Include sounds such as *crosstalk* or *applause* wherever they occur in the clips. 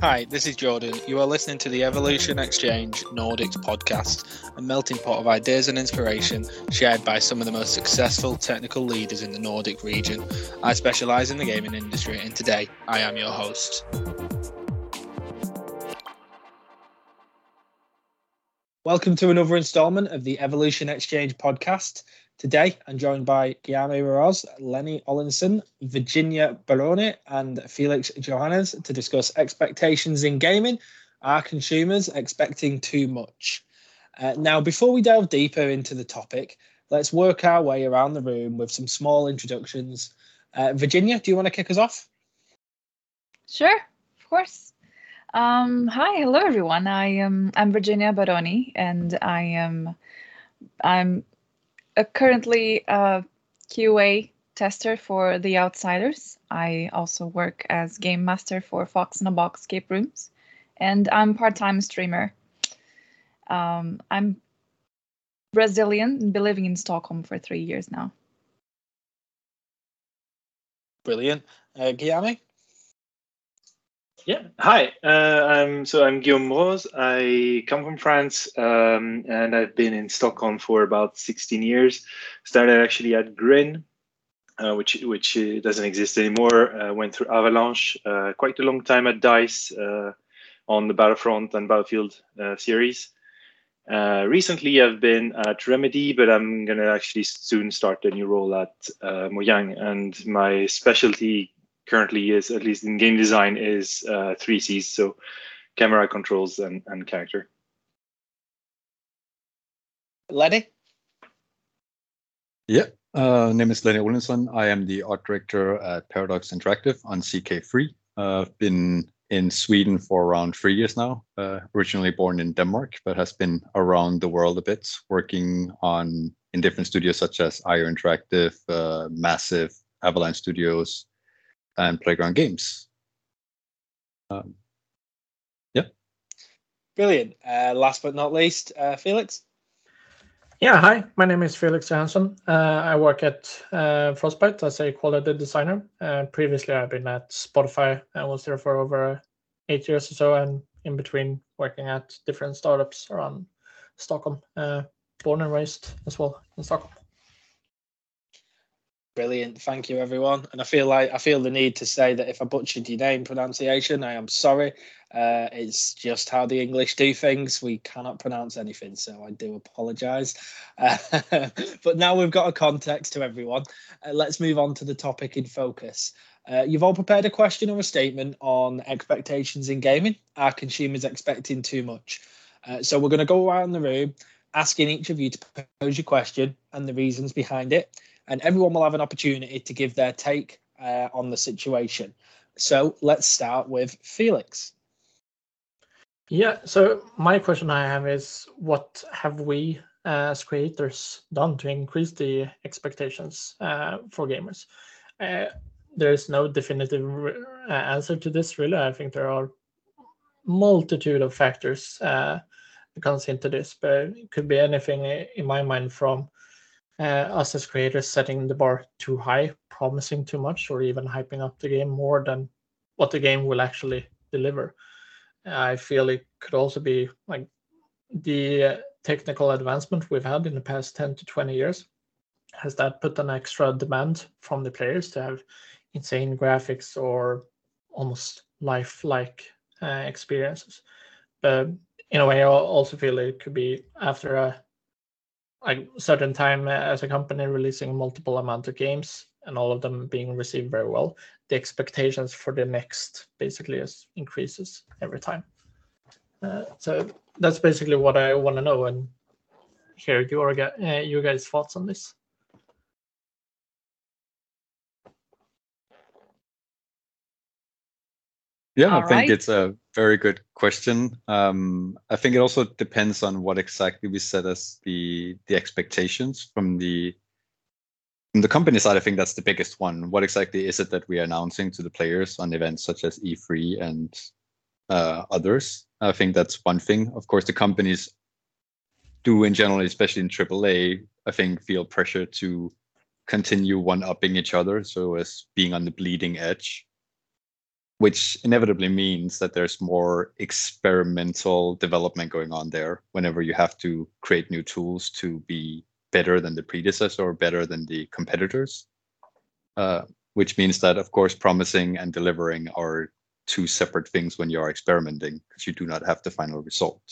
Hi, this is Jordan. You are listening to the Evolution Exchange Nordics podcast, a melting pot of ideas and inspiration shared by some of the most successful technical leaders in the Nordic region. I specialise in the gaming industry, and today I am your host. Welcome to another instalment of the Evolution Exchange podcast. Today, I'm joined by Guillermo Moroz, Lenni Olinsson, Virginia Barone, and Felix Johannes to discuss expectations in gaming. Are consumers expecting too much? Uh, now, before we delve deeper into the topic, let's work our way around the room with some small introductions. Uh, Virginia, do you want to kick us off? Sure, of course. Um, hi, hello everyone. I am I'm Virginia Baroni, and I am I'm uh, currently a QA tester for The Outsiders. I also work as game master for Fox in a Box escape rooms, and I'm part-time streamer. Um, I'm Brazilian and been living in Stockholm for three years now. Brilliant, uh, Guillaume. Yeah. Hi. Uh, I'm so I'm Guillaume Mroz. I come from France, um, and I've been in Stockholm for about 16 years. Started actually at Grin, uh, which which uh, doesn't exist anymore. Uh, went through Avalanche, uh, quite a long time at Dice uh, on the Battlefront and Battlefield series. recently, I've been at Remedy, but I'm gonna actually soon start a new role at Mojang, and my specialty currently is, at least in game design, is uh, three C's. So camera controls and, and character. Lenni? Yeah, uh, name is Lenni Olinsson. I am the art director at Paradox Interactive on CK3. Uh, I've been in Sweden for around three years now. Uh, originally born in Denmark, but has been around the world a bit, working on in different studios such as IO Interactive, uh, Massive, Avalanche Studios, and playground games. Um, yeah. Brilliant. Uh, last but not least, uh, Felix. Yeah, hi. My name is Felix Johansson. Uh, I work at uh, Frostbite as a quality designer. Uh, previously, I've been at Spotify. I was there for over eight years or so, and in between working at different startups around Stockholm. Uh, born and raised as well in Stockholm. Brilliant. Thank you, everyone. And I feel like I feel the need to say that if I butchered your name pronunciation, I am sorry. Uh, it's just how the English do things. We cannot pronounce anything, so I do apologise. Uh, *laughs* but now we've got a context to everyone. Uh, let's move on to the topic in focus. Uh, you've all prepared a question or a statement on expectations in gaming. Are consumers expecting too much? Uh, so we're going to go around the room asking each of you to pose your question and the reasons behind it and everyone will have an opportunity to give their take uh, on the situation. So let's start with Felix. Yeah, so my question I have is what have we uh, as creators done to increase the expectations uh, for gamers? Uh, there is no definitive uh, answer to this, really. I think there are multitude of factors uh, that comes into this, but it could be anything in my mind from uh, us as creators setting the bar too high, promising too much, or even hyping up the game more than what the game will actually deliver. I feel it could also be like the uh, technical advancement we've had in the past 10 to 20 years. Has that put an extra demand from the players to have insane graphics or almost lifelike uh, experiences? But in a way, I also feel it could be after a like certain time as a company releasing multiple amount of games and all of them being received very well the expectations for the next basically is increases every time. Uh, so that's basically what i want to know and hear your uh, you guys thoughts on this Yeah, All I think right. it's a very good question. Um, I think it also depends on what exactly we set as the the expectations from the from the company side. I think that's the biggest one. What exactly is it that we are announcing to the players on events such as E3 and uh, others? I think that's one thing. Of course, the companies do in general, especially in AAA, I think feel pressure to continue one upping each other, so as being on the bleeding edge which inevitably means that there's more experimental development going on there whenever you have to create new tools to be better than the predecessor or better than the competitors. Uh, which means that, of course, promising and delivering are two separate things when you are experimenting because you do not have the final result.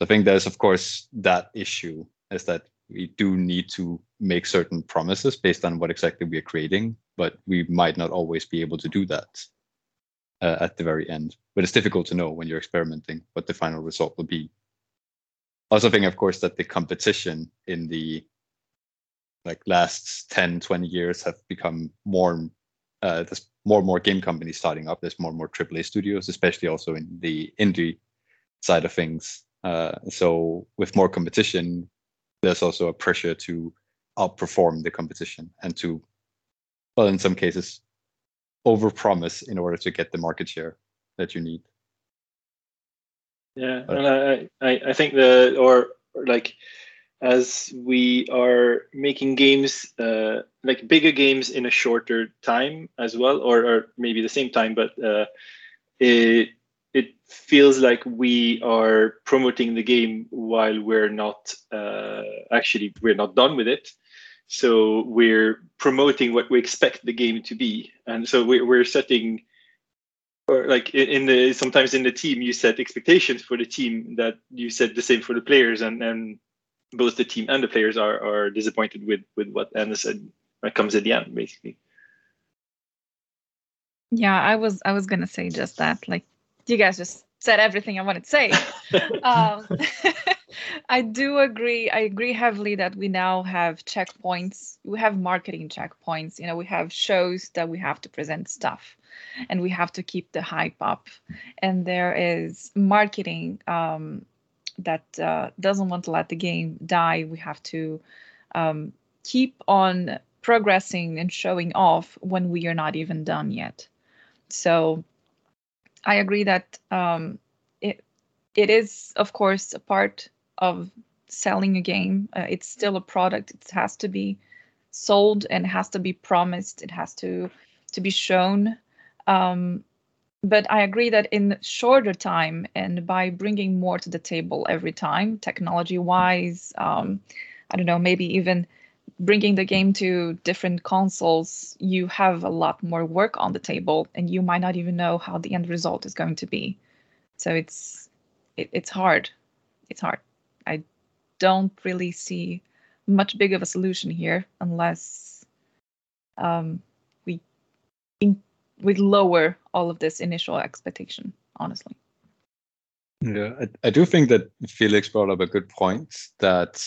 I think there's, of course, that issue is that we do need to make certain promises based on what exactly we are creating, but we might not always be able to do that uh, at the very end. But it's difficult to know when you're experimenting what the final result will be. Also think, of course, that the competition in the like last 10, 20 years have become more uh, there's more and more game companies starting up. There's more and more AAA studios, especially also in the indie side of things. Uh, so with more competition, there's also a pressure to outperform the competition and to, well, in some cases, overpromise in order to get the market share that you need. Yeah, but, and I, I, I think the or, or like as we are making games uh, like bigger games in a shorter time as well, or, or maybe the same time, but uh, it it feels like we are promoting the game while we're not uh, actually we're not done with it so we're promoting what we expect the game to be. And so we're, we're setting or like in the sometimes in the team you set expectations for the team that you set the same for the players and and both the team and the players are are disappointed with with what Anna said that comes at the end basically. Yeah i was i was gonna say just that. Like you guys just said everything I wanted to say. *laughs* um, *laughs* I do agree. I agree heavily that we now have checkpoints. We have marketing checkpoints. You know, we have shows that we have to present stuff, and we have to keep the hype up. And there is marketing um, that uh, doesn't want to let the game die. We have to um, keep on progressing and showing off when we are not even done yet. So I agree that um, it it is, of course, a part of selling a game. Uh, it's still a product. It has to be sold and has to be promised. It has to to be shown. Um, but I agree that in shorter time and by bringing more to the table every time, technology wise, um, I don't know, maybe even bringing the game to different consoles, you have a lot more work on the table, and you might not even know how the end result is going to be. So it's it, it's hard. It's hard. I don't really see much big of a solution here unless um, we in, we lower all of this initial expectation. Honestly. Yeah, I, I do think that Felix brought up a good point that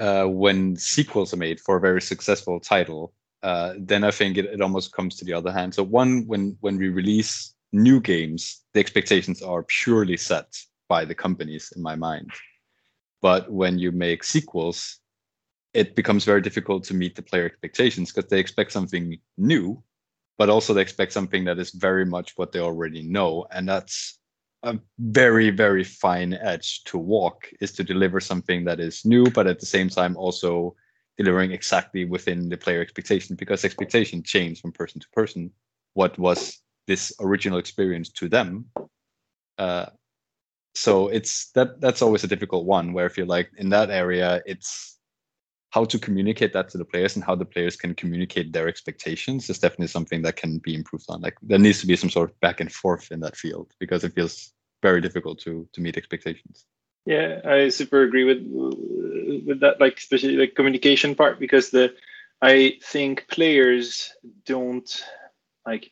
uh, when sequels are made for a very successful title, uh, then I think it, it almost comes to the other hand. So one, when when we release new games, the expectations are purely set by the companies in my mind. But when you make sequels, it becomes very difficult to meet the player expectations because they expect something new, but also they expect something that is very much what they already know. And that's a very very fine edge to walk is to deliver something that is new but at the same time also delivering exactly within the player expectation because expectation change from person to person what was this original experience to them uh, so it's that that's always a difficult one where if you're like in that area it's how to communicate that to the players and how the players can communicate their expectations is definitely something that can be improved on like there needs to be some sort of back and forth in that field because it feels very difficult to to meet expectations. Yeah, I super agree with with that, like especially the communication part, because the I think players don't like.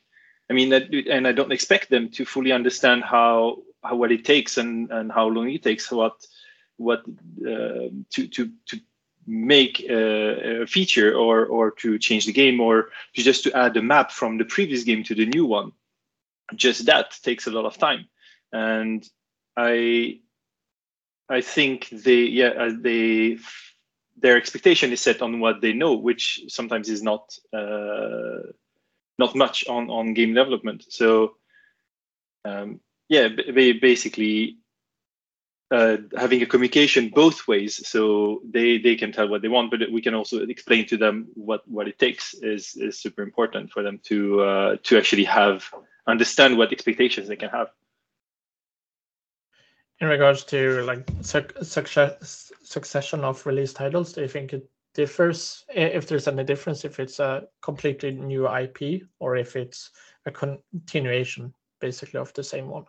I mean that, and I don't expect them to fully understand how how what it takes and and how long it takes what what uh, to to to make a, a, feature or or to change the game or to just to add a map from the previous game to the new one just that takes a lot of time and I I think they yeah uh, they their expectation is set on what they know, which sometimes is not uh, not much on on game development. So um, yeah, basically uh, having a communication both ways, so they they can tell what they want, but we can also explain to them what what it takes is is super important for them to uh, to actually have understand what expectations they can have. In regards to like success succession of release titles, do you think it differs? If there's any difference, if it's a completely new IP or if it's a continuation, basically of the same one?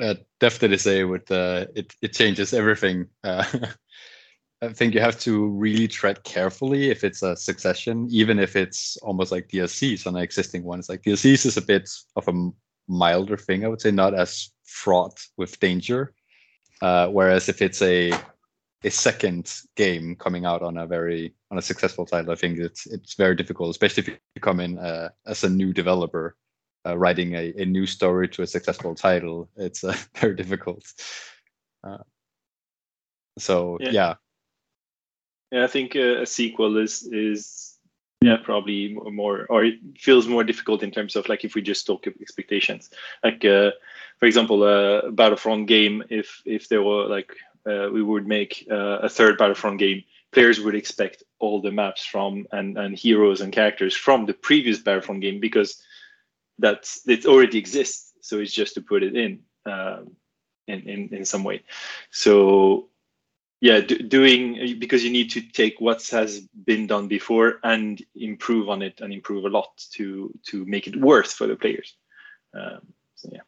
Uh, definitely say with uh, it it changes everything. Uh, *laughs* I think you have to really tread carefully if it's a succession, even if it's almost like DLCs on existing one. It's like DLCs is a bit of a milder thing, I would say, not as fraught with danger. Uh, whereas if it's a a second game coming out on a very on a successful title, I think it's it's very difficult, especially if you come in uh, as a new developer uh, writing a, a new story to a successful title. It's uh, *laughs* very difficult. Uh, so yeah. yeah. yeah, I think uh, a sequel is is yeah probably more or it feels more difficult in terms of like if we just talk expectations. Like uh, for example, a Battlefront game, if if there were like uh, we would make a third Battlefront game players would expect all the maps from and, and heroes and characters from the previous Battlefront game because that's it already exists. So it's just to put it in um, in, in in some way. So yeah, do, doing because you need to take what has been done before and improve on it and improve a lot to to make it worth for the players. Um, so yeah.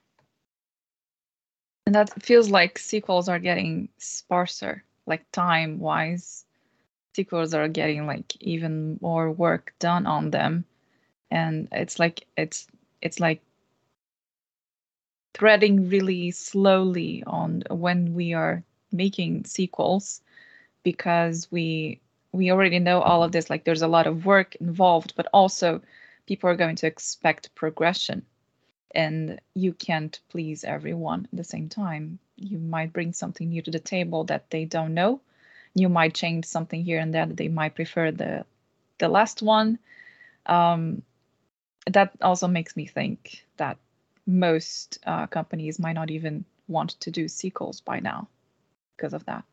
And that feels like sequels are getting sparser, like time wise. Sequels are getting like even more work done on them. And it's like it's it's like threading really slowly on when we are making sequels because we we already know all of this like there's a lot of work involved but also people are going to expect progression. And you can't please everyone at the same time. You might bring something new to the table that they don't know. You might change something here and there that they might prefer the the last one. Um, that also makes me think that most uh, companies might not even want to do sequels by now because of that.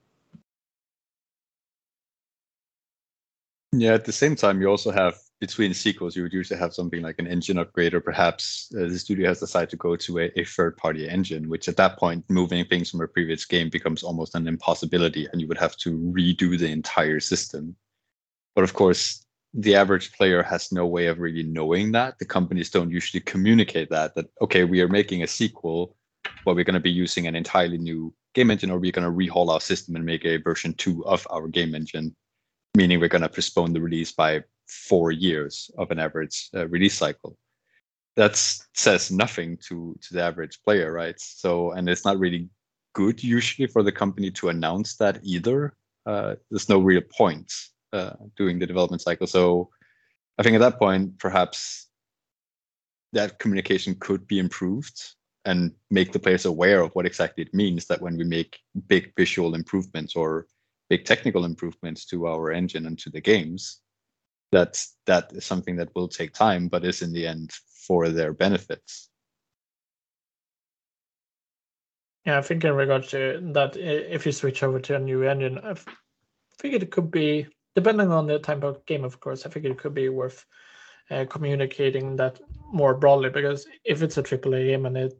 Yeah, at the same time, you also have between sequels, you would usually have something like an engine upgrade, or perhaps uh, the studio has decided to go to a, a third party engine, which at that point, moving things from a previous game becomes almost an impossibility, and you would have to redo the entire system. But of course, the average player has no way of really knowing that. The companies don't usually communicate that, that, okay, we are making a sequel, but we're going to be using an entirely new game engine, or we're going to rehaul our system and make a version two of our game engine, meaning we're going to postpone the release by four years of an average uh, release cycle. That says nothing to, to the average player, right? So, and it's not really good usually for the company to announce that either. Uh, there's no real point uh, doing the development cycle. So I think at that point, perhaps that communication could be improved and make the players aware of what exactly it means that when we make big visual improvements or big technical improvements to our engine and to the games, that that is something that will take time, but is in the end for their benefits. Yeah, I think in regards to that, if you switch over to a new engine, I think it could be depending on the type of game, of course, I think it could be worth uh, communicating that more broadly because if it's a AAA game and it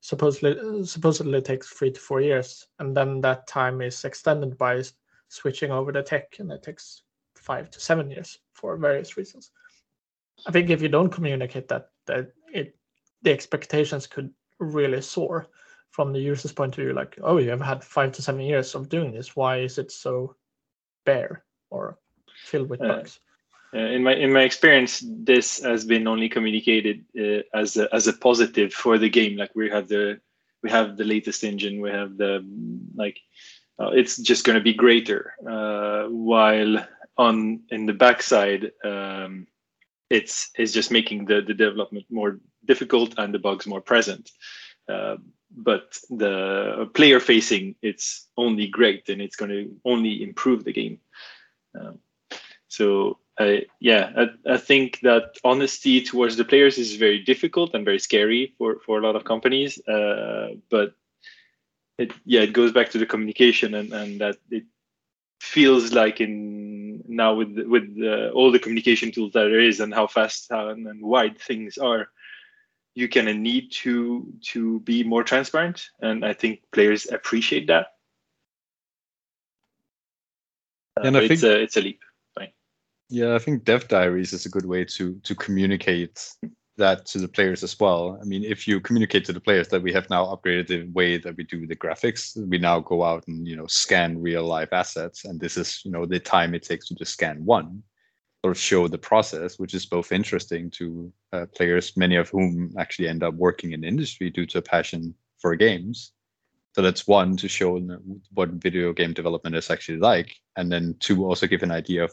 supposedly supposedly takes three to four years, and then that time is extended by switching over the tech, and it takes five to seven years for various reasons. I think if you don't communicate that, that it the expectations could really soar from the user's point of view. Like, oh, you have had five to seven years of doing this. Why is it so bare? Or filled with bugs? Uh, in my in my experience, this has been only communicated uh, as a, as a positive for the game. Like we have the we have the latest engine, we have the like uh, it's just going to be greater. Uh, while on in the backside, um, it's it's just making the the development more difficult and the bugs more present. Uh, but the player facing, it's only great and it's going to only improve the game. Um, so I, yeah, I, I, think that honesty towards the players is very difficult and very scary for, for a lot of companies. Uh, but it yeah it goes back to the communication and and that it feels like in now with with uh, all the communication tools that there is and how fast and, and wide things are you kind of need to to be more transparent and i think players appreciate that uh, and I think, it's a it's a leap right yeah i think dev diaries is a good way to to communicate that to the players as well. I mean, if you communicate to the players that we have now upgraded the way that we do the graphics, we now go out and you know scan real life assets, and this is you know the time it takes to just scan one, sort of show the process, which is both interesting to uh, players, many of whom actually end up working in industry due to a passion for games. So that's one to show what video game development is actually like, and then two also give an idea of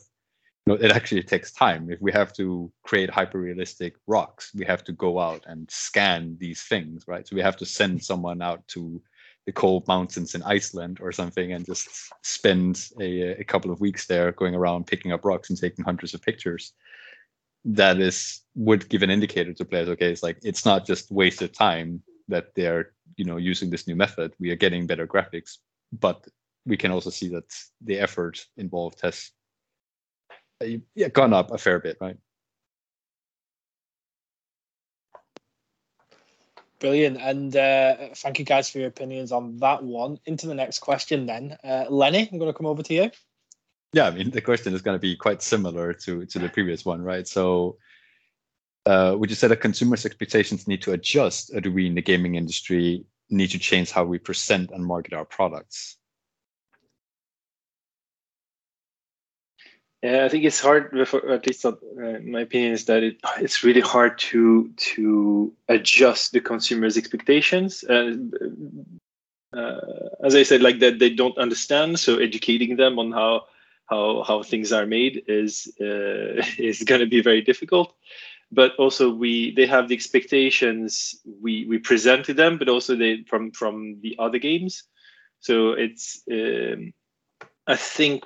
no, it actually takes time. If we have to create hyper realistic rocks, we have to go out and scan these things, right? So we have to send someone out to the cold mountains in Iceland or something and just spend a, a couple of weeks there going around picking up rocks and taking hundreds of pictures. That is would give an indicator to players. Okay, it's like it's not just wasted time that they're you know using this new method. We are getting better graphics, but we can also see that the effort involved has yeah, gone up a fair bit, right? Brilliant. And uh, thank you guys for your opinions on that one. Into the next question then. Uh, Lenni, I'm going to come over to you. Yeah, I mean, the question is going to be quite similar to, to the previous one, right? So, uh, would you say that consumers' expectations need to adjust, or do we in the gaming industry need to change how we present and market our products? Yeah, I think it's hard. At least, uh, my opinion is that it, it's really hard to to adjust the consumer's expectations. Uh, uh, as I said, like that they don't understand. So educating them on how how how things are made is uh, *laughs* is going to be very difficult. But also, we they have the expectations we we present to them, but also they from from the other games. So it's. Um, I think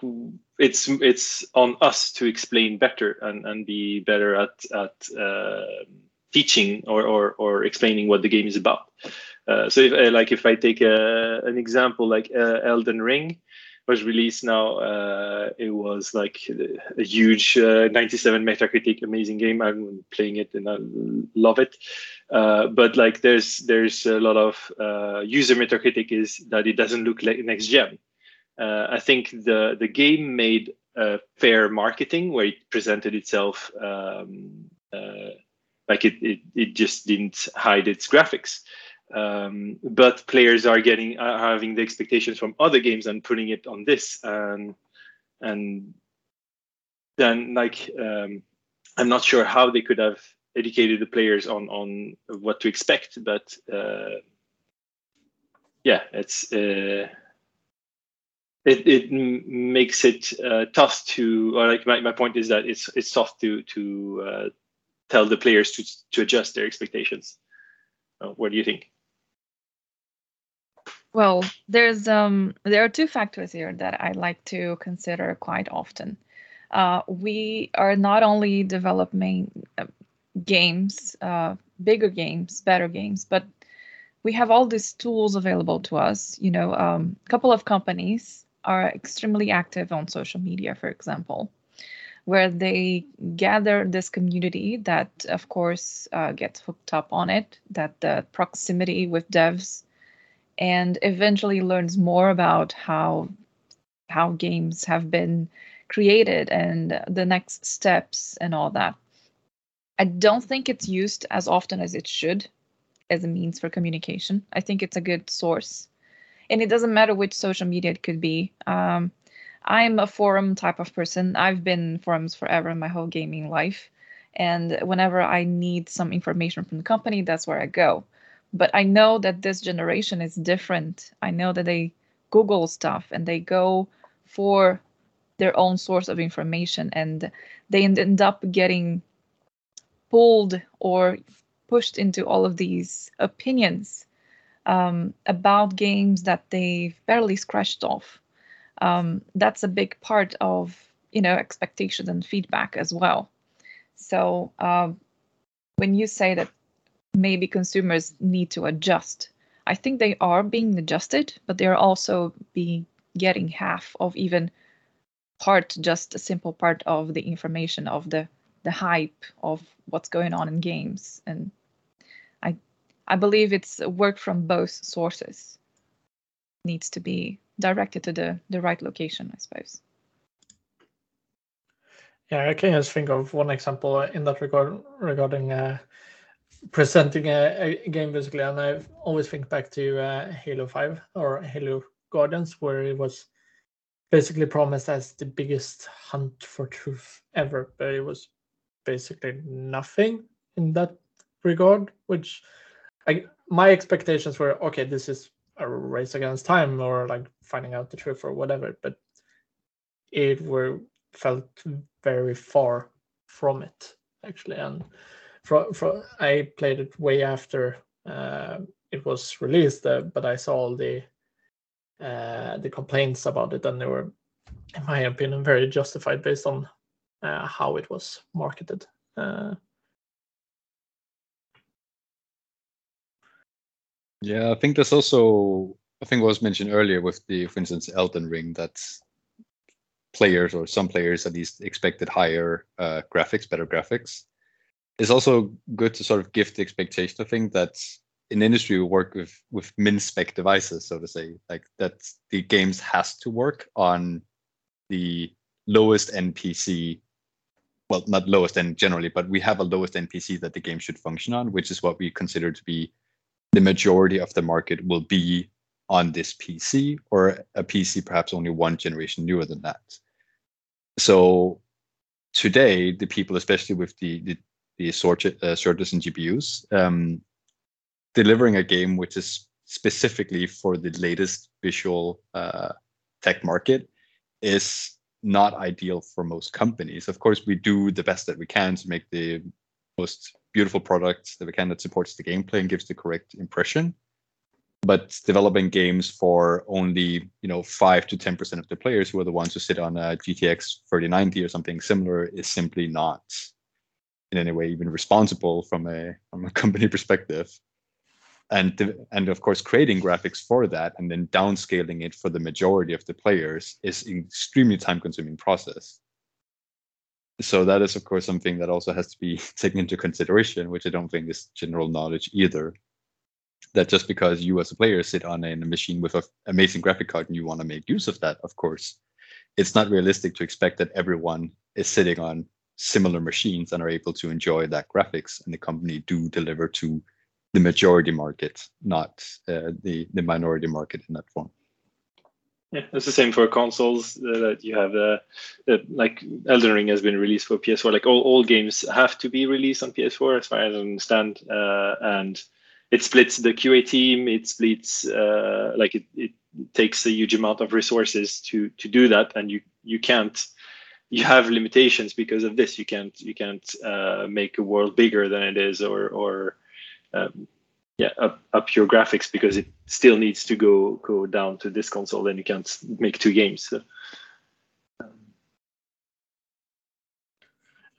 it's it's on us to explain better and, and be better at at uh, teaching or, or or explaining what the game is about. Uh, so if uh, like if I take a, an example like uh, Elden Ring was released now, uh, it was like a, huge uh, 97 Metacritic, amazing game. I'm playing it and I love it. but like there's there's a lot of user Metacritic is that it doesn't look like next gen uh, I think the the game made uh, fair marketing where it presented itself um, uh, like it, it it just didn't hide its graphics. Um, but players are getting are having the expectations from other games and putting it on this. And and then like um, I'm not sure how they could have educated the players on on what to expect, but uh, yeah, it's uh, it, it makes it uh, tough to or like my, my point is that it's it's tough to to uh, tell the players to to adjust their expectations. Uh, what do you think well there's um there are two factors here that i like to consider quite often. Uh, we are not only developing uh, games uh, bigger games better games but we have all these tools available to us. You know a um, couple of companies are extremely active on social media, for example, where they gather this community that, of course, uh, gets hooked up on it, that the proximity with devs, and eventually learns more about how how games have been created and the next steps and all that. I don't think it's used as often as it should as a means for communication. I think it's a good source and it doesn't matter which social media it could be. Um, I'm a forum type of person. I've been forums forever in my whole gaming life. And whenever I need some information from the company, that's where I go. But I know that this generation is different. I know that they Google stuff and they go for their own source of information and they end up getting pulled or pushed into all of these opinions um, about games that they've barely scratched off. Um, that's a big part of you know expectations and feedback as well. So um, when you say that maybe consumers need to adjust, I think they are being adjusted, but they are also being getting half of even part, just a simple part of the information of the the hype of what's going on in games. And I I believe it's work from both sources needs to be directed to the the right location, I suppose. Yeah, I can just think of one example in that regard regarding uh, presenting a, a, game basically, and I always think back to uh, Halo Five or Halo Guardians, where it was basically promised as the biggest hunt for truth ever, but it was basically nothing in that regard. Which I my expectations were okay, this is a race against time or like finding out the truth or whatever, but it were felt very far from it actually and for, for i played it way after uh, it was released uh, but i saw all the uh, the complaints about it and they were in my opinion very justified based on uh, how it was marketed uh, yeah i think there's also i think was mentioned earlier with the for instance elden ring that's players or some players at least expected higher uh, graphics, better graphics. It's also good to sort of give the expectation. I think that in industry we work with with min spec devices, so to say, like that the games has to work on the lowest NPC. Well, not lowest end generally, but we have a lowest NPC that the game should function on, which is what we consider to be the majority of the market will be on this PC or a PC perhaps only one generation newer than that so today the people especially with the the, the sorted uh, and gpus um, delivering a game which is specifically for the latest visual uh, tech market is not ideal for most companies. Of course we do the best that we can to make the most beautiful product that we can that supports the gameplay and gives the correct impression. But developing games for only you know five to ten percent of the players who are the ones who sit on a GTX 3090 or something similar is simply not in any way even responsible from a from a *laughs* company perspective. And and of course, creating graphics for that and then downscaling it for the majority of the players is an extremely time-consuming process. So that is of course something that also has to be *laughs* taken into consideration, which I don't think is general knowledge either that just because you as a player sit on a, machine with an amazing graphic card and you want to make use of that, of course, it's not realistic to expect that everyone is sitting on similar machines and are able to enjoy that graphics. And the company do deliver to the majority market, not uh, the the minority market in that form. Yeah, it's the same for consoles uh, that you have. Uh, like Elden Ring has been released for PS4. Like all, all games have to be released on PS4, as far as I understand. Uh, and it splits the QA team. It splits uh, like it, it takes a huge amount of resources to to do that, and you you can't you have limitations because of this. You can't you can't uh, make a world bigger than it is, or or um, yeah up, up your graphics because it still needs to go go down to this console. Then you can't make two games. So. I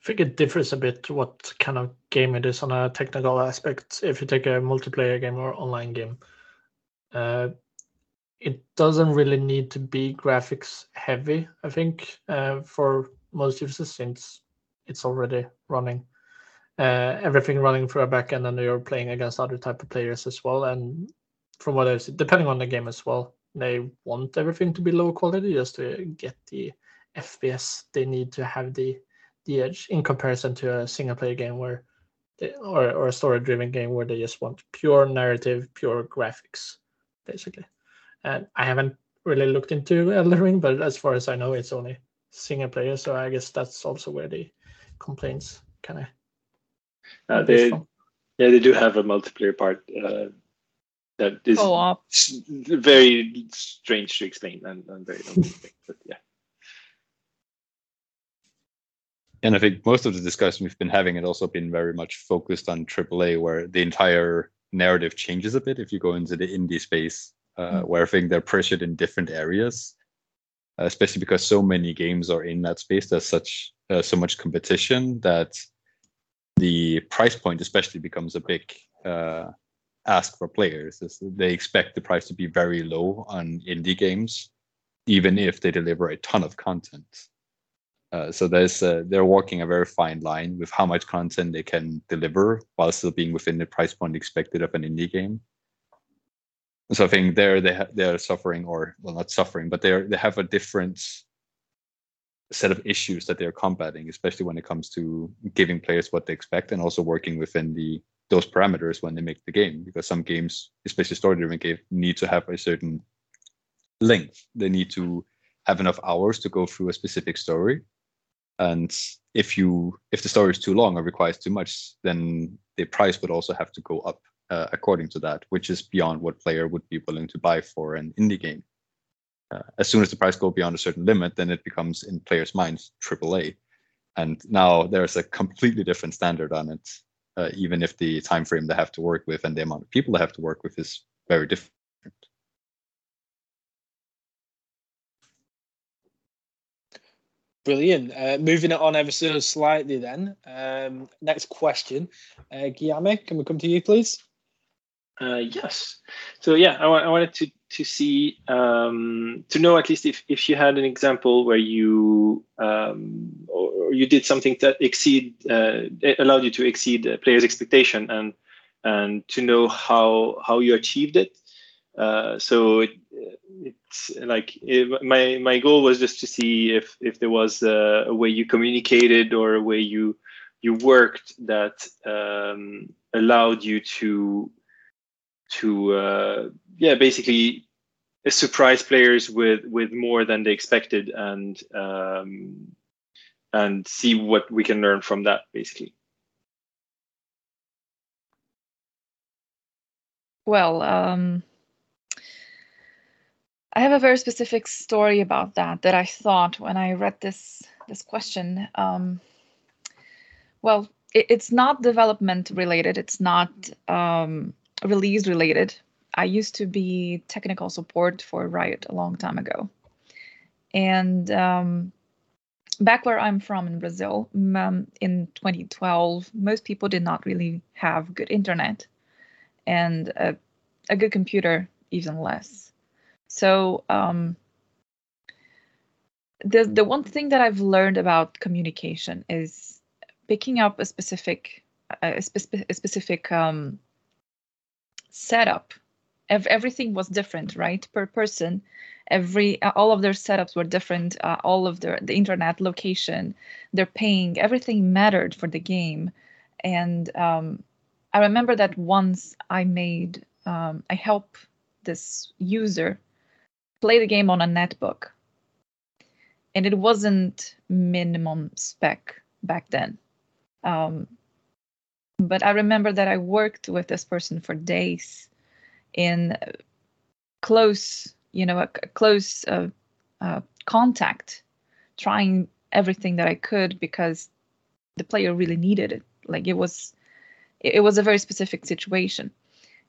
think it differs a bit what kind of game it is on a technical aspect. If you take a multiplayer game or online game, uh, it doesn't really need to be graphics heavy. I think uh, for most users since it's already running uh, everything running through a backend, and you're playing against other type of players as well. And from what I've seen, depending on the game as well, they want everything to be low quality just to get the FPS they need to have the the edge in comparison to a single player game where they, or, or a story driven game where they just want pure narrative, pure graphics, basically. And I haven't really looked into *laughs* Elden Ring, but as far as I know, it's only single player. So I guess that's also where the complaints kind of. Uh, they, yeah, they do have a multiplayer part uh, that is very strange to explain and, and very *laughs* long but yeah. And I think most of the discussion we've been having had also been very much focused on AAA, where the entire narrative changes a bit if you go into the indie space, uh, mm where I think they're pressured in different areas, uh, especially because so many games are in that space. There's such uh, so much competition that the price point especially becomes a big uh, ask for players they expect the price to be very low on indie games, even if they deliver a ton of content. Uh, so there's uh, they're walking a very fine line with how much content they can deliver while still being within the price point expected of an indie game. So I think there they ha- they're suffering, or well, not suffering, but they they have a different set of issues that they're combating, especially when it comes to giving players what they expect and also working within the those parameters when they make the game. Because some games, especially story-driven games, need to have a certain length. They need to have enough hours to go through a specific story. And if you if the story is too long or requires too much, then the price would also have to go up uh, according to that, which is beyond what player would be willing to buy for an indie game. Uh, as soon as the price goes beyond a certain limit, then it becomes in players' minds AAA, and now there's a completely different standard on it. Uh, even if the time frame they have to work with and the amount of people they have to work with is very different. Brilliant. Uh, moving it on ever so slightly, then. Um, next question, uh, Guillaume, can we come to you, please? Uh, yes. So yeah, I, I, wanted to to see um, to know at least if if you had an example where you um, or, you did something that exceed uh, allowed you to exceed the players' expectation and and to know how how you achieved it. Uh, so it, it's like it, my my goal was just to see if if there was a, a way you communicated or a way you you worked that um, allowed you to to uh, yeah basically surprise players with with more than they expected and um, and see what we can learn from that basically. Well, um, I have a very specific story about that that I thought when I read this this question. Um, well, it, it's not development related. It's not um, release related. I used to be technical support for Riot a long time ago, and um, back where I'm from in Brazil, um, in 2012, most people did not really have good internet, and a, a good computer even less so um, the the one thing that I've learned about communication is picking up a specific a, spe- a specific um, setup. Ev- everything was different, right? Per person, every uh, all of their setups were different. Uh, all of their the internet location, their paying, everything mattered for the game. And um, I remember that once I made um, I help this user play the game on a netbook. And it wasn't minimum spec back then. Um, but I remember that I worked with this person for days in close, you know, a, a close uh, uh, contact, trying everything that I could because the player really needed it. Like it was, it, it was a very specific situation.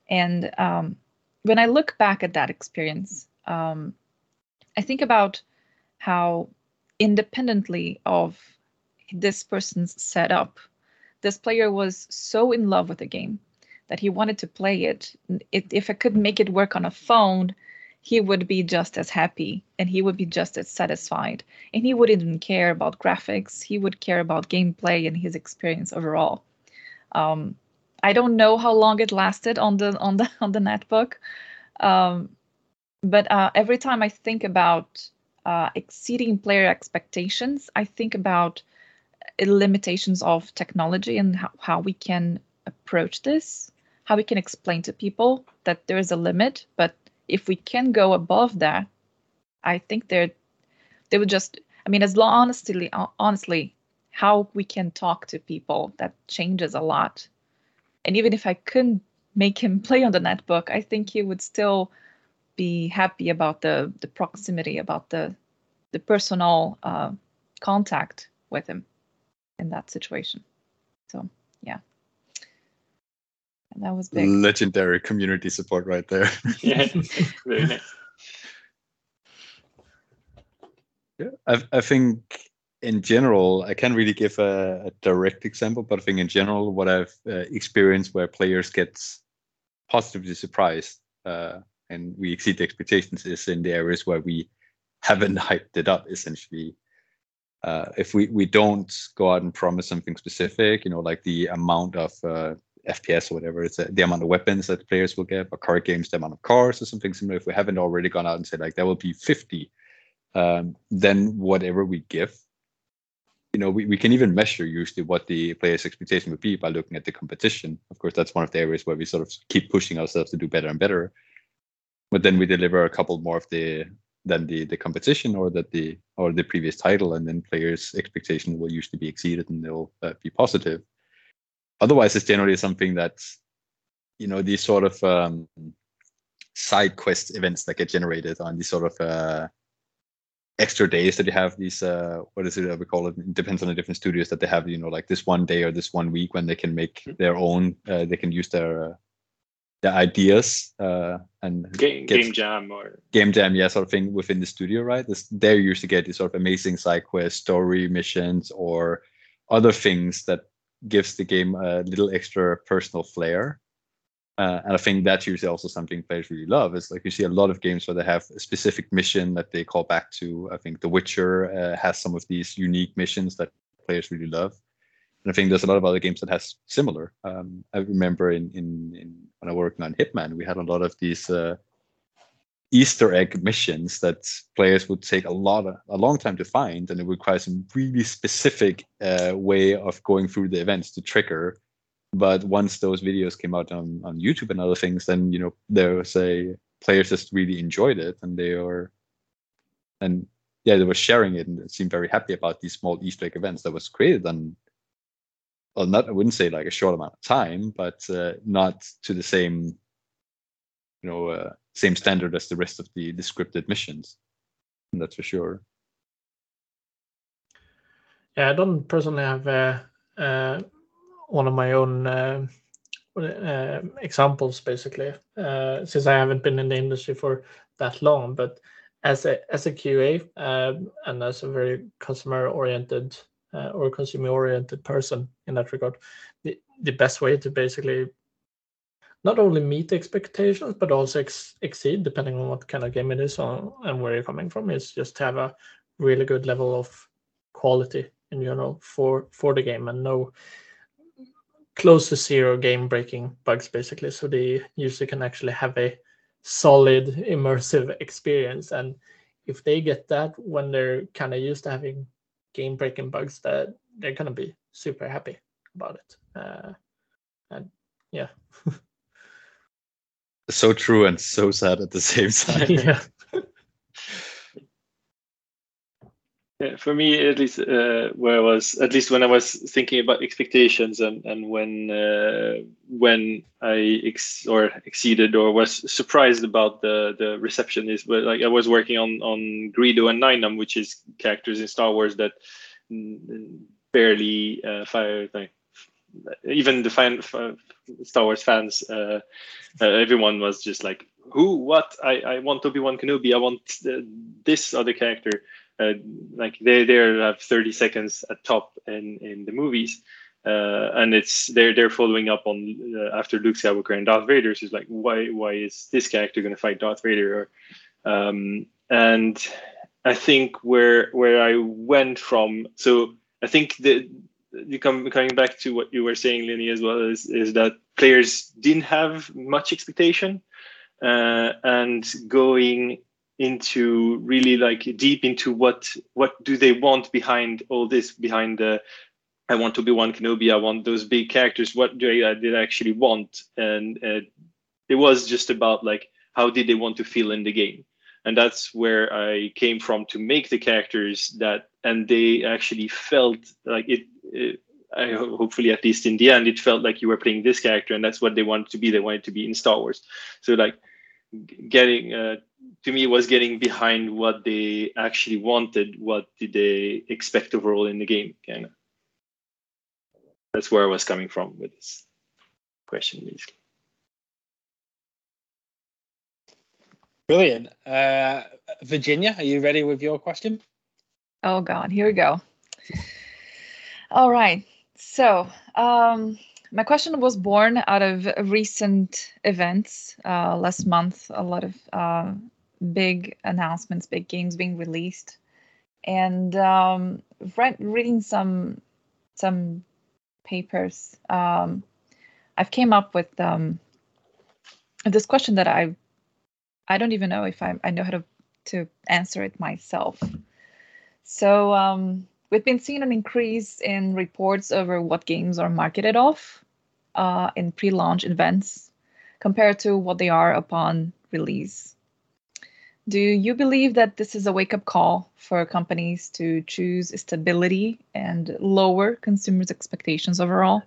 And um, when I look back at that experience, um, I think about how independently of this person's setup, this player was so in love with the game that he wanted to play it. it. If I could make it work on a phone, he would be just as happy and he would be just as satisfied. And he wouldn't even care about graphics. He would care about gameplay and his experience overall. Um, I don't know how long it lasted on the on the *laughs* on the netbook, um, but uh, every time I think about uh, exceeding player expectations, I think about limitations of technology and how, how we can approach this, how we can explain to people that there is a limit. But if we can go above that, I think they they would just. I mean, as long honestly, honestly, how we can talk to people that changes a lot. And even if I couldn't make him *laughs* play on the netbook, I think he would still be happy about the the proximity, about the the personal uh, contact with him in that situation. So yeah, and that was big. Legendary community support right there. *laughs* yeah, very nice. Yeah, I, I think in general, I can't really give a, a, direct example, but I think in general, what I've uh, experienced where players get positively surprised uh, and we exceed the expectations is in the areas where we haven't *laughs* hyped it up essentially uh, if we we don't go out and promise something specific you know like the amount of uh, fps or whatever it's uh, the amount of weapons that players will get or card games the amount of cars or something similar if we haven't already gone out and said like there will be 50 um, then whatever we give you know, we, we can even measure usually what the player's expectation would be by looking at the competition. Of course, that's one of the areas where we sort of keep pushing ourselves to do better and better. But then we deliver a couple more of the than the the competition or that the or the previous title, and then players' expectation will usually be exceeded and they'll uh, be positive. Otherwise, it's generally something that's you know these sort of um, side quest events that get generated on these sort of uh, extra days that you have these uh what is it that we call it? it depends on the different studios that they have you know like this one day or this one week when they can make hmm. their own uh, they can use their their ideas uh and game, game jam or game jam yeah sort of thing within the studio right this they're used to get these sort of amazing side quests story missions or other things that gives the game a little extra personal flair uh, and I think that's usually also something players really love. Is like you see a lot of games where they have a specific mission that they call back to. I think The Witcher uh, has some of these unique missions that players really love. And I think there's a lot of other games that has similar. Um, I remember in, in, in when I working on Hitman, we had a lot of these uh, Easter egg missions that players would take a lot of, a long time to find, and it requires some really specific uh, way of going through the events to trigger but once those videos came out on, on YouTube and other things, then you know there was a players just really enjoyed it and they are, and yeah they were sharing it and seemed very happy about these small Easter egg events that was created on well not I wouldn't say like a short amount of time, but uh, not to the same you know uh, same standard as the rest of the, the scripted missions. And that's for sure. Yeah, I don't personally have uh, uh, one of my own uh, uh, examples, basically, since I haven't been in the industry for that long. But as a as a QA um, and as a very customer oriented uh, or a consumer oriented person in that regard, the, the best way to basically not only meet expectations but also ex- exceed, depending on what kind of game it is on, and where you're coming from, is just to have a really good level of quality in general for for the game and no close to zero game breaking bugs basically. So the user can actually have a solid immersive *laughs* experience. And if they get that when they're kind of used to having game breaking bugs that they're going to be super happy about it. Uh, and yeah. *laughs* So true and so sad at the same *laughs* time. Yeah Yeah, for me, at least, uh, where I was, at least when I was thinking about expectations and and when uh, when I ex- or exceeded or was surprised about the the reception is, but like I was working on on Greedo and Nien Nunb, which is characters in Star Wars that barely uh, fire like even the fan Star Wars fans, uh, uh, everyone was just like, "Who? What? I I want Obi Wan Kenobi. I want uh, this other character." Uh, like they they have 30 seconds at top in in the movies uh, and it's they're they're following up on uh, after Luke Skywalker and Darth Vader. So it's like why why is this character going to fight Darth Vader? Or, um, and I think where where I went from. So I think the you come coming back to what you were saying, Lenni, as well is is that players didn't have much expectation, uh, and going into really like deep into what what do they want behind all this behind the I want Obi Wan Kenobi. I want those big characters. What do I did I actually want? And uh, it was just about like how did they want to feel in the game, and that's where I came from to make the characters that, and they actually felt like it. it I hopefully at least in the end it felt like you were playing this character, and that's what they wanted to be. They wanted to be in Star Wars. So like getting uh, to me was getting behind what they actually wanted what did they expect overall in the game kind of. That's where i was coming from with this question basically. Brilliant. Uh, virginia are you ready with your question? Oh god here we go. All right. So um my question was born out of recent events. Uh, last month, a lot of uh, big announcements, big games being released, and um, read, reading some some papers, um, I've came up with um, this question that I I don't even know if I I know how to to answer it myself. So um, we've been seeing an increase in reports over what games are marketed off uh, in pre-launch events compared to what they are upon release. Do you believe that this is a wake-up call for companies to choose stability and lower consumers' expectations overall?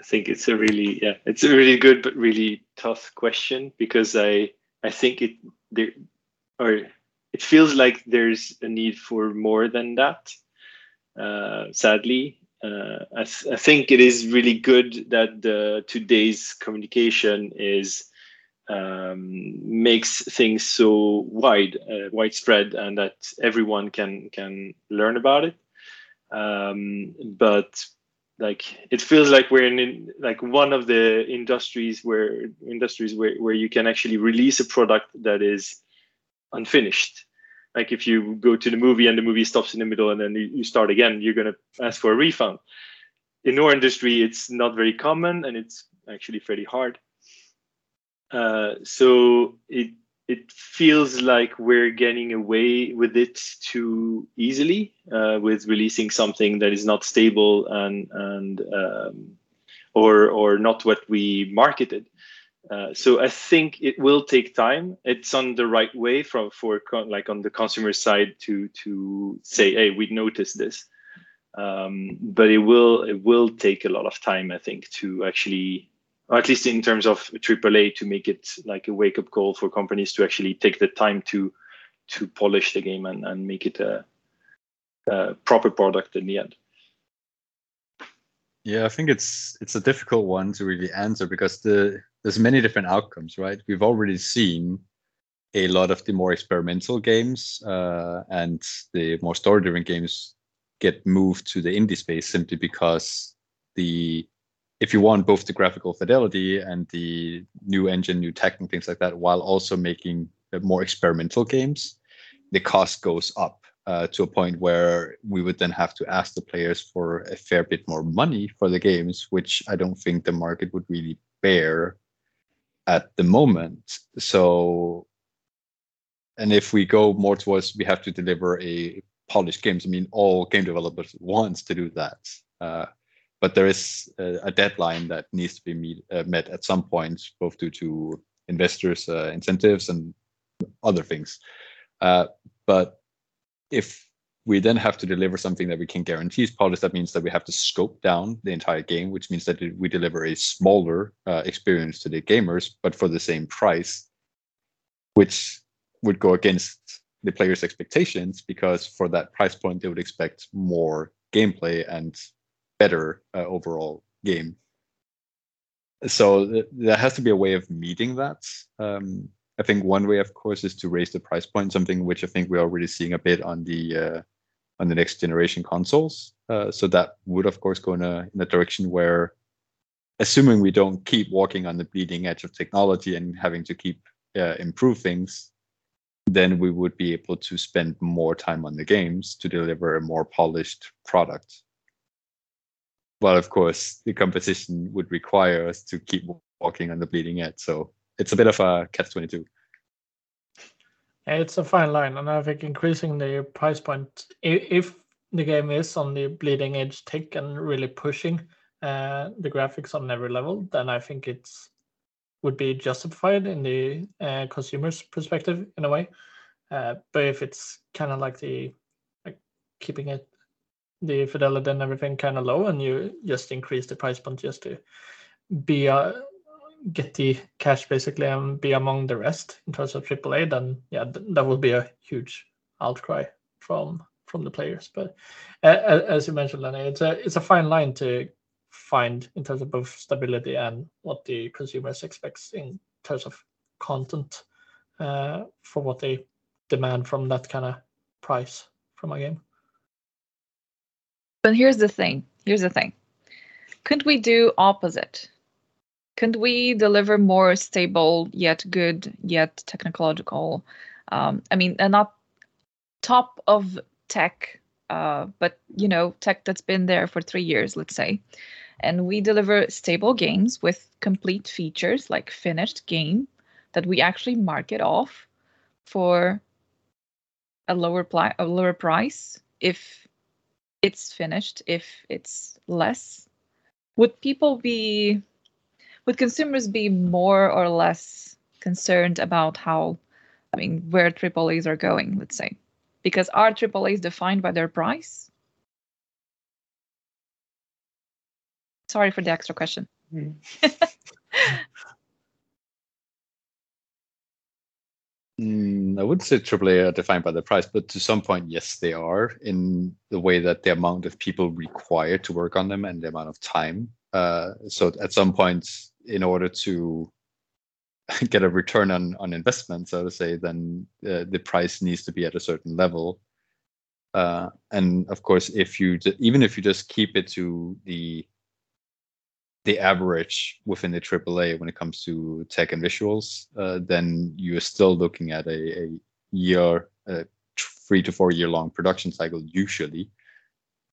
I think it's a really yeah, it's a really good but really tough question because I I think it there or it feels like there's a need for more than that. Uh, sadly, uh, I, th- I think it is really good that the today's communication is um, makes things so wide, uh, widespread, and that everyone can can learn about it. Um, but like it feels like we're in like one of the industries where industries where, where you can actually release a product that is unfinished. Like if you go to the movie and the movie stops in the middle and then you, start again you're going to ask for a refund. In our industry it's not very common and it's actually fairly hard. Uh, so it it feels like we're getting away with it too easily uh, with releasing something that is not stable and and um, or or not what we marketed uh, so I think it will take time. It's on the right way from for like on the consumer side to to say, hey, we noticed this, um, but it will it will take a lot of time, I think, to actually, or at least in terms of AAA, to make it like a wake up call for companies to actually take the time to to polish the game and, and make it a, a proper product in the end. Yeah, I think it's it's a difficult one to really answer because the there's many different outcomes, right? We've already seen a lot of the more experimental games uh, and the more story-driven games get moved to the indie space simply because the if you want both the graphical fidelity and the new engine, new tech, and things like that, while also making more experimental games, the cost goes up uh, to a point where we would then have to ask the players for a fair bit more money for the games, which I don't think the market would really bear at the moment. So, and if we go more towards we have to deliver a polished games, I mean, all game developers wants to do that. Uh, but there is a, a, deadline that needs to be meet, uh, met at some point, both due to investors' uh, incentives and other things. Uh, but if we then have to deliver something that we can guarantee is polished. That means that we have to scope down the entire game, which means that we deliver a smaller uh, experience to the gamers, but for the same price, which would go against the players' expectations because for that price point, they would expect more gameplay and better uh, overall game. So th- there has to be a way of meeting that. Um, I think one way, of course, is to raise the price point, something which I think we're already seeing a bit on the uh, on the next generation consoles. Uh, so that would, of course, go in a in a direction where, assuming we don't keep walking on the bleeding edge of technology and having to keep uh, improve things, then we would be able to spend more time on the games to deliver a more polished product. But of course, the competition would require us to keep walking on the bleeding edge. So it's a bit of a catch twenty two. It's a fine line, and I think increasing the price point, if the game is on the bleeding edge tech and really pushing uh, the graphics on every level, then I think it's would be justified in the uh, consumer's perspective in a way. Uh, but if it's kind of like the like keeping it the fidelity and everything kind of low, and you just increase the price point just to be a get the cash basically and be among the rest in terms of AAA, then yeah, th- that would be a huge outcry from from the players. But uh, as you mentioned, Lenni, it's a it's a fine line to find in terms of both stability and what the consumers expects in terms of content uh, for what they demand from that kind of price from a game. But here's the thing. Here's the thing. Couldn't we do opposite? Couldn't we deliver more stable yet good yet technological? Um, I mean, and not top of tech, uh, but you know, tech that's been there for three years, let's say. And we deliver stable games with complete features like finished game that we actually market off for a lower pli- a lower price if it's finished if it's less would people be would consumers be more or less concerned about how i mean where AAAs are going let's say because are AAAs defined by their price sorry for the extra question mm. *laughs* Mm, I wouldn't say AAA are defined by the price, but to some point, yes, they are in the way that the amount of people required to work on them and the amount of time. Uh, so at some point, in order to get a return on on investment, so to say, then uh, the price needs to be at a certain level. Uh, and of course, if you even if you just keep it to the the average within the AAA when it comes to tech and visuals, uh, then you're still looking at a, a year, a three to four year long production cycle usually.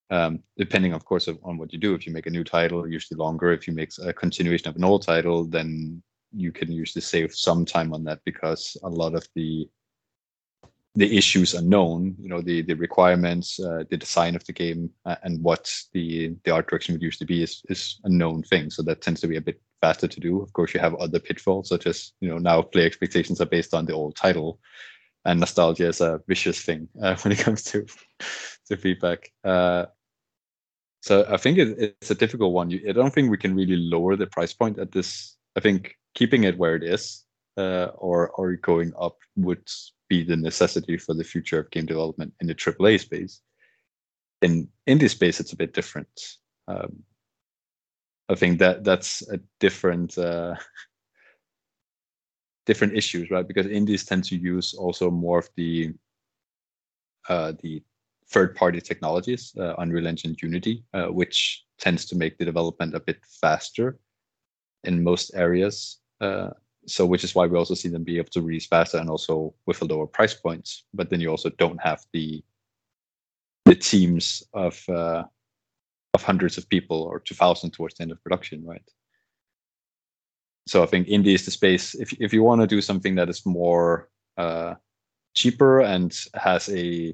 Um, depending, of course, on what you do. If you make a new title, usually longer. If you make a continuation of an old title, then you can usually save some time on that because a lot of the the issues are known, you know, the the requirements, uh, the design of the game, uh, and what the the art direction would usually be is is a known thing. So that tends to be a bit faster to do. Of course, you have other pitfalls, such as you know now player expectations are based on the old title, and nostalgia is a vicious thing uh, *laughs* when it comes to to feedback. Uh, so I think it, it's a difficult one. I don't think we can really lower the price point at this. I think keeping it where it is uh, or or going up would be the necessity for the future of game development in the AAA space. In indie space, it's a bit different. Um, I think that that's a different uh, different issues, right? Because indies tend to use also more of the uh, the third-party technologies, uh, Unreal Engine, Unity, uh, which tends to make the development a bit faster in most areas. Uh, so which is why we also see them be able to release faster and also with a lower price points. But then you also don't have the the teams of uh, of hundreds of people or two thousand towards the end of production, right? So I think indie is the space. If if you want to do something that is more uh, cheaper and has a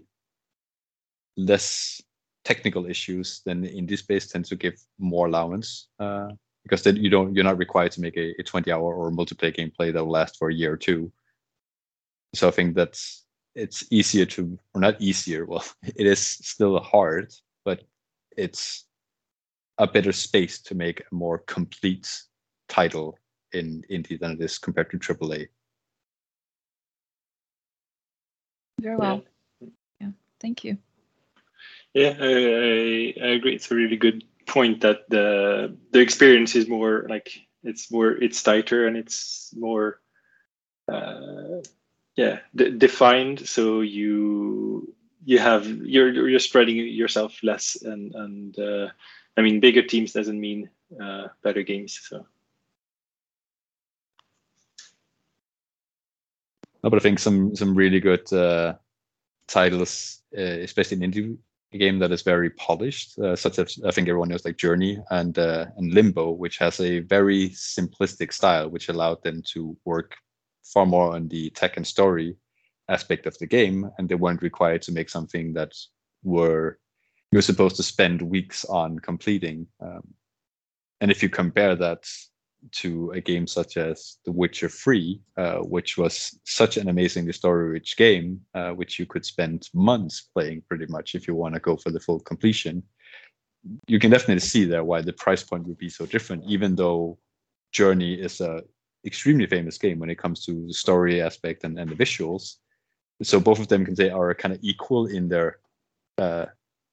less technical issues, then the indie space tends to give more allowance uh, because then you don't you're not required to make a, a 20 hour or multiplayer gameplay that will last for a year or two. So i think that's it's easier to or not easier *laughs* well it is still hard but it's a better space to make a more complete title in indie than it is compared to aaa very well. Yeah, yeah. thank you yeah I, I, I agree. It's a really good point that the the experience is more like it's more it's tighter and it's more uh, yeah d- defined. So you you have you're you're spreading yourself less and and uh, i mean bigger teams doesn't mean uh, better games so. No but i think some some really good uh, titles uh, especially in indie a game that is very polished, uh, such as I think everyone knows, like Journey and uh, and Limbo, which has a very simplistic style, which allowed them to work far more on the tech and story aspect of the game, and they weren't required to make something that were you were supposed to spend weeks on completing. Um, and if you compare that to a game such as The Witcher 3, uh, which was such an amazingly story-rich game, uh, which you could spend months playing pretty much if you want to go for the full completion. You can definitely see there why the price point would be so different, even though Journey is a extremely famous game when it comes to the story aspect and, and the visuals. So both of them can say are kind of equal in their uh,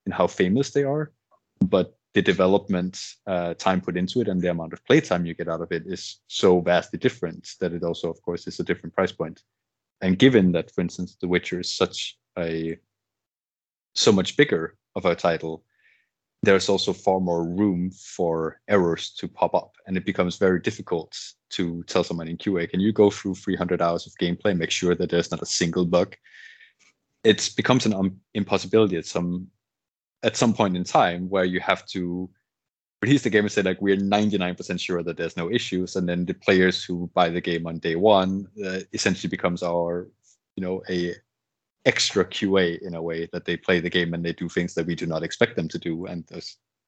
in how famous they are, but the development uh, time put into it and the amount of playtime you get out of it is so vastly different that it also, of course, is a different price point. And given that, for instance, The Witcher is such a so much bigger of a title, there's also far more room for errors to pop up and it becomes very difficult to tell someone in qa can you go through 300 hours of gameplay make sure that there's not a single bug it becomes an um, impossibility at some at some point in time where you have to release the game and say like we're 99% sure that there's no issues. And then the players who buy the game on day one uh, essentially becomes our you know a extra qa in a way that they play the game and they do things that we do not expect them to do. And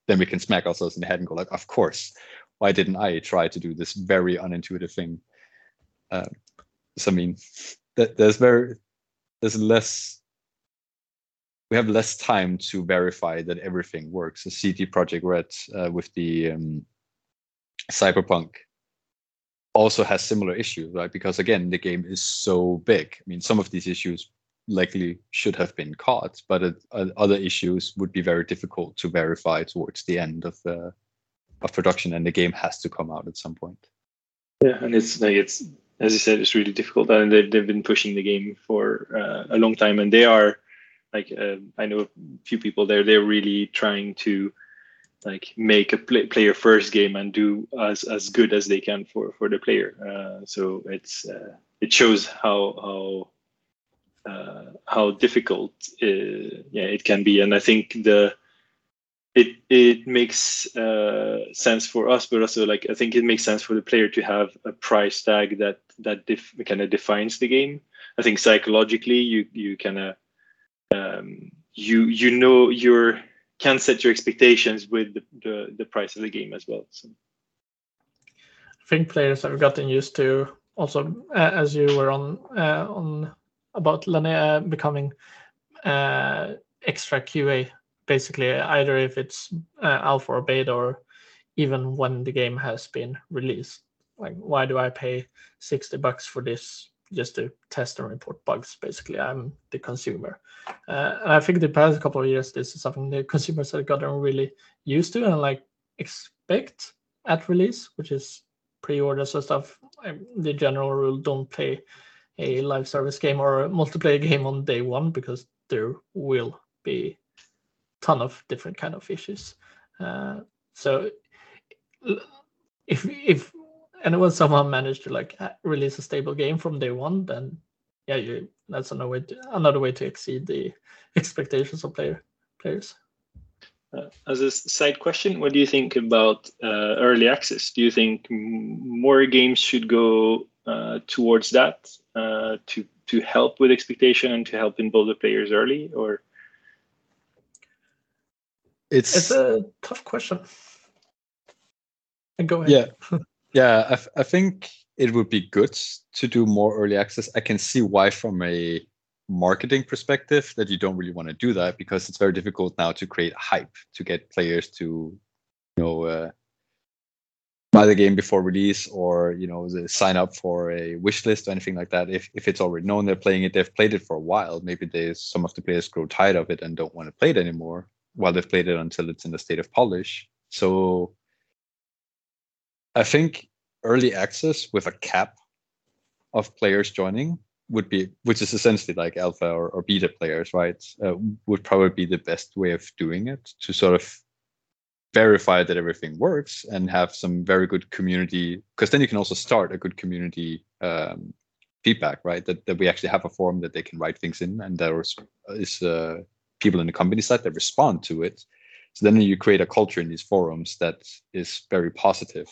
then we can smack ourselves in the head and go like of course why didn't i try to do this very unintuitive thing? Uh, so i mean th- there's very there's less we have less time to verify that everything works. The CD Projekt Red uh, with the um, Cyberpunk also has similar issues, right? Because again, the game is so big. I mean, some of these issues likely should have been caught, but uh, other issues would be very difficult to verify towards the end of the of production, and the game has to come out at some point. Yeah, and it's like it's as you said, it's really difficult, and they've they've been pushing the game for uh, a long time, and they are like uh, I know a few people there. They're really trying to like make a play, player first game and do as as good as they can for for the player. Uh, so it's uh, it shows how how uh, how difficult uh, yeah it can be, and I think the it it makes uh, sense for us, but also like I think it makes sense for the player to have a price tag that that def- kind of defines the game. I think psychologically you you kind of um, you you know you can set your expectations with the, the, the price of the game as well. So. I think players have gotten used to also uh, as you were on uh, on about Lenni uh, becoming uh, extra QA basically either if it's uh, alpha or beta or even when the game has been released. Like why do I pay 60 bucks for this just to test and report bugs. Basically, I'm the consumer, uh, and I think the past couple of years, this is something the consumers have gotten really used to and like expect at release, which is pre-orders and stuff. the general rule: don't play a live service game or a multiplayer game on day one because there will be ton of different kind of issues. Uh, so if if and when someone managed to like release a stable game from day one, then yeah, you, that's another way to, another way to exceed the *laughs* expectations of player players. Uh, as a side question, what do you think about uh, early access? Do you think more games should go uh, towards that uh, to to help with expectation and to help involve the players early, or? It's, it's a tough question. Go ahead. Yeah. *laughs* Yeah, I, f- I think it would be good to do more early access. I can see why, from a marketing perspective, that you don't really want to do that because it's very difficult now to create hype to get players to, you know, uh, buy the game before release or you know sign up for a wish list or anything like that. If if it's already known they're playing it, they've played it for a while. Maybe they some of the players grow tired of it and don't want to play it anymore while they've played it until it's in the state of polish. So I think early access with a cap of players joining would be, which is essentially like alpha or, or beta players, right? Uh, would probably be the best way of doing it to sort of verify that everything works and have some very good community. Because then you can also start a good community um, feedback, right? That that we actually have a forum that they can write things in, and there is, is uh, people in the company side that respond to it. So then you create a culture in these forums that is very positive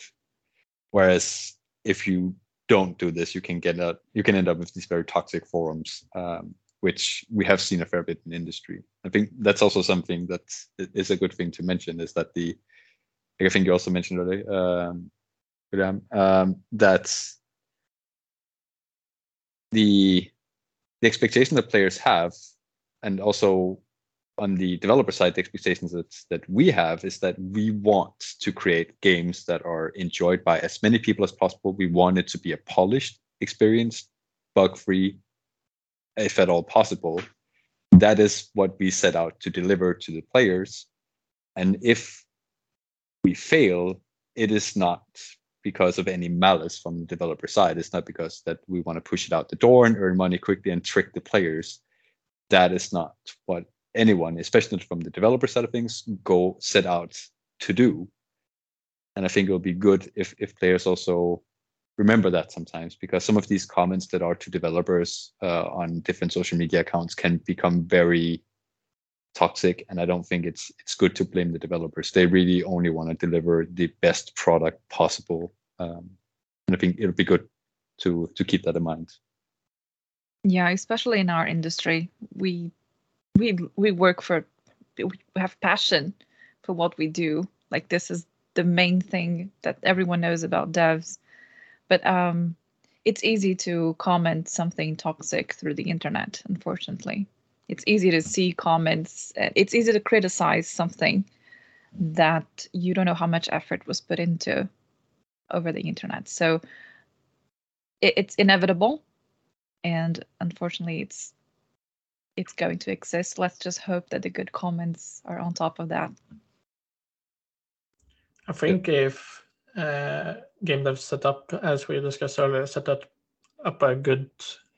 Whereas if you don't do this, you can get a, you can end up with these very toxic forums, um, which we have seen a fair bit in industry. I think that's also something that is a good thing to mention is that the, I think you also mentioned earlier, um, um, that the the expectation that players have, and also on the developer side, the expectations that, that we have is that we want to create games that are enjoyed by as many people as possible. We want it to be a polished experience, bug free, if at all possible. That is what we set out to deliver to the players. And if we fail, it is not because of any malice from the developer side. It's not because that we want to push it out the door and earn money quickly and trick the players. That is not what anyone, especially from the developer side of things, go set out to do. And I think it will be good if if players also remember that sometimes because some of these comments that are to developers uh, on different social media accounts can become very toxic. And i don't think it's it's good to blame the developers. They really only want to deliver the best product possible. Um, and i think it'll be good to to keep that in mind. Yeah especially in our industry we we we work for we have passion for what we do. Like this is the main thing that everyone knows about devs. But um it's easy to comment something toxic through the internet unfortunately. It's easy to see comments uh, it's easy to criticize something that you don't know how much effort was put into over the internet. So it, it's inevitable and unfortunately it's it's going to exist let's just hope that the good comments are on top of that i think if uh, game dev set up as we discussed earlier set up, up a good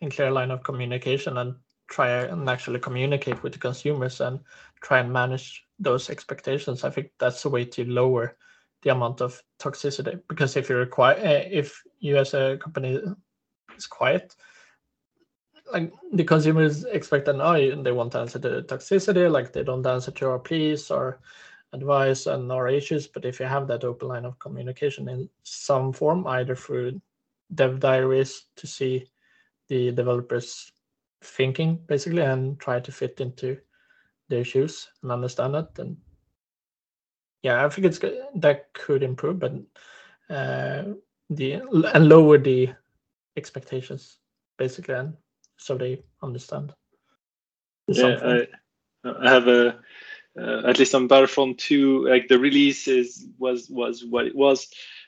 and clear line of communication and try and actually communicate with the consumers and try and manage those expectations. I think that's the way to lower the amount of toxicity because if you require uh, if you as a company is quiet like the consumers expect that oh they want to answer the toxicity like they don't answer to our pleas or advice and our issues. But if you have that open line of communication in some form either through dev diaries to see the developers thinking basically and try to fit into their shoes and understand it and yeah i think it's good that could improve but uh the and lower the expectations basically and so they understand yeah I, I have a uh, at least on battlefront 2 like the release is was was what it was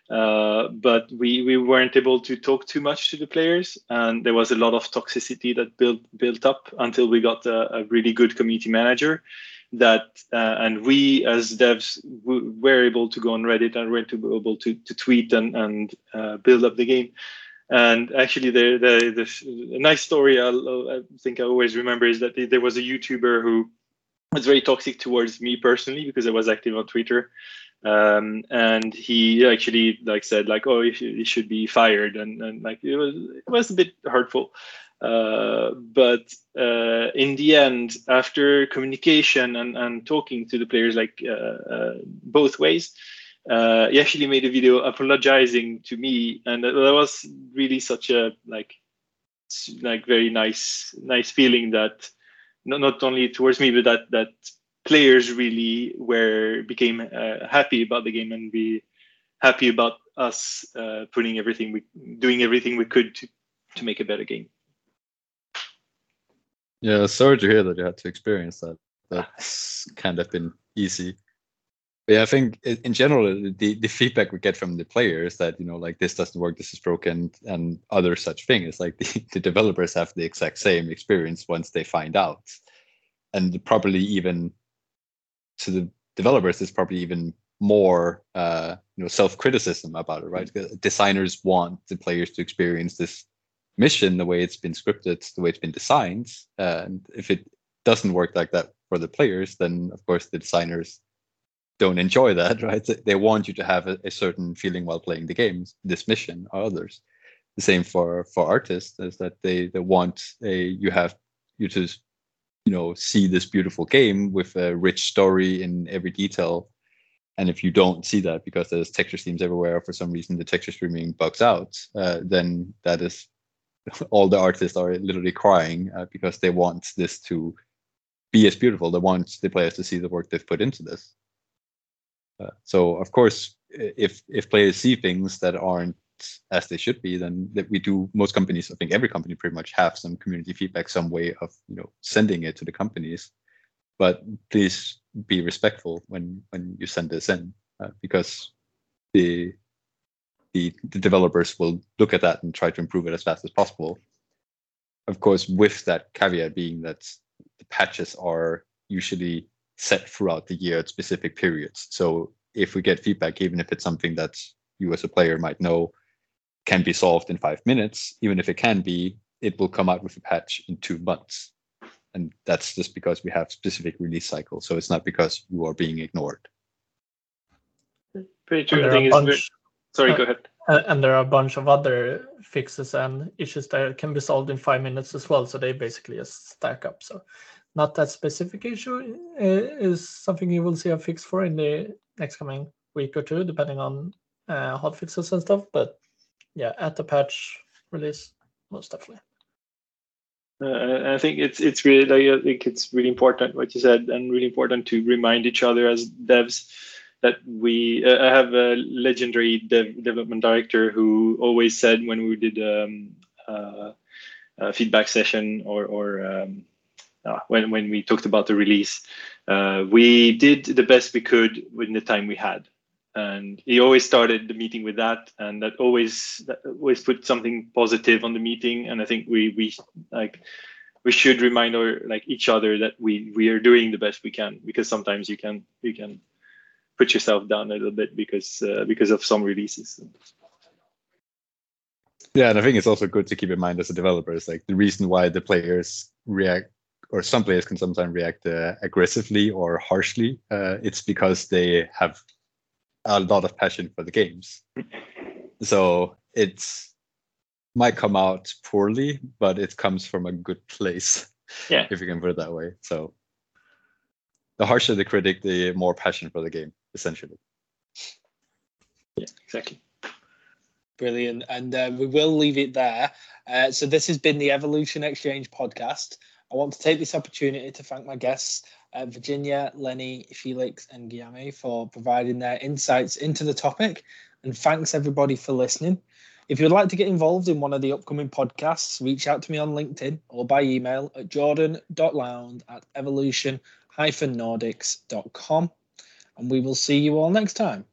uh, but we we weren't able to talk too much to the players, and there was a lot of toxicity that built built up until we got a, a really good community manager. That uh, and we as devs w- were able to go on Reddit and were able to to tweet and and uh, build up the game. And actually, the the, the nice story i think I always remember is that there was a YouTuber who was very toxic towards me personally because I was active on Twitter. Um, and he actually like said like oh he should be fired. And, and like it was it was a bit hurtful. Uh, but uh, in the end after communication and, and talking to the players like uh, uh both ways uh, he actually made a video apologizing to me and that, was really such a like like very nice nice feeling that not, not only towards me but that that players really were became uh, happy about the game and be happy about us uh, putting everything we doing everything we could to to make a better game. Yeah, sorry to hear that you had to experience that. That's kind of been easy. Yeah, I think in general the, the feedback we get from the players that you know like this doesn't work, this is broken, and other such things. Like *laughs* the, the developers have the exact same experience once they find out, and probably even to the developers is probably even more uh, you know self-criticism about it right? Designers want the players to experience this mission the way it's been scripted the way it's been designed. And if it doesn't work like that for the players then of course the designers don't enjoy that *laughs* right? They want you to have a, a certain feeling while playing the games this mission or others. The same for for artists is that they they want a you have you to you know see this beautiful game with a rich story in every detail. And if you don't see that because there's texture streams everywhere for some reason the texture streaming bugs out uh, then that is *laughs* all the artists are literally crying uh, because they want this to be as beautiful. They want the players to see the work they've put into this uh, so of course if if players see things that aren't as they should be, then that we do most companies, I think every company pretty much have some community feedback, some way of you know sending it to the companies. But please be respectful when when you send this in, uh, because the, the the developers will look at that and try to improve it as fast as possible. Of course, with that caveat being that the patches are usually set throughout the year at specific periods. So if we get feedback, even if it's something that you as a player might know can be solved in five minutes, even if it can be, it will come out with a patch in two months. and that's just because we have specific release cycles. So it's not because you are being ignored. Pretty true. I think it's very... sorry. Uh, go ahead. And there are a bunch of other fixes and issues that can be solved in five minutes as well. So they basically just stack up. So not that specific issue uh, is something you will see a fix for in the next coming week or two, depending on uh, hot fixes and stuff. But yeah, at the patch release, most definitely. Uh, I think it's it's really like, I think it's really important what you said, and really important to remind each other as devs that we. Uh, I have a legendary dev, development director who always said when we did um, uh, a feedback session or or um, uh, when when we talked about the release, uh, we did the best we could within the time we had. And he always started the meeting with that and that always that always put something positive on the meeting. And i think we we like we should remind our like each other that we we are doing the best we can because sometimes you can you can put yourself down a little bit because uh, because of some releases. Yeah and i think it's also good to keep in mind as a developer is like the reason why the players react or some players can sometimes react uh, aggressively or harshly uh, it's because they have a lot of passion for the games. So it's might come out poorly, but it comes from a good place. Yeah. *laughs* If you can put it that way. So the harsher the critic, the more passion for the game, essentially. Yeah, exactly. Brilliant. And uh, we will leave it there. Uh, so this has been the Evolution Exchange podcast. I want to take this opportunity to thank my guests, uh, Virginia, Lenni, Felix, and Guillaume for providing their insights into the topic. And thanks everybody for listening. If you'd like to get involved in one of the upcoming podcasts, reach out to me on LinkedIn or by email at jordan.lound at evolution-nordics.com. And we will see you all next time.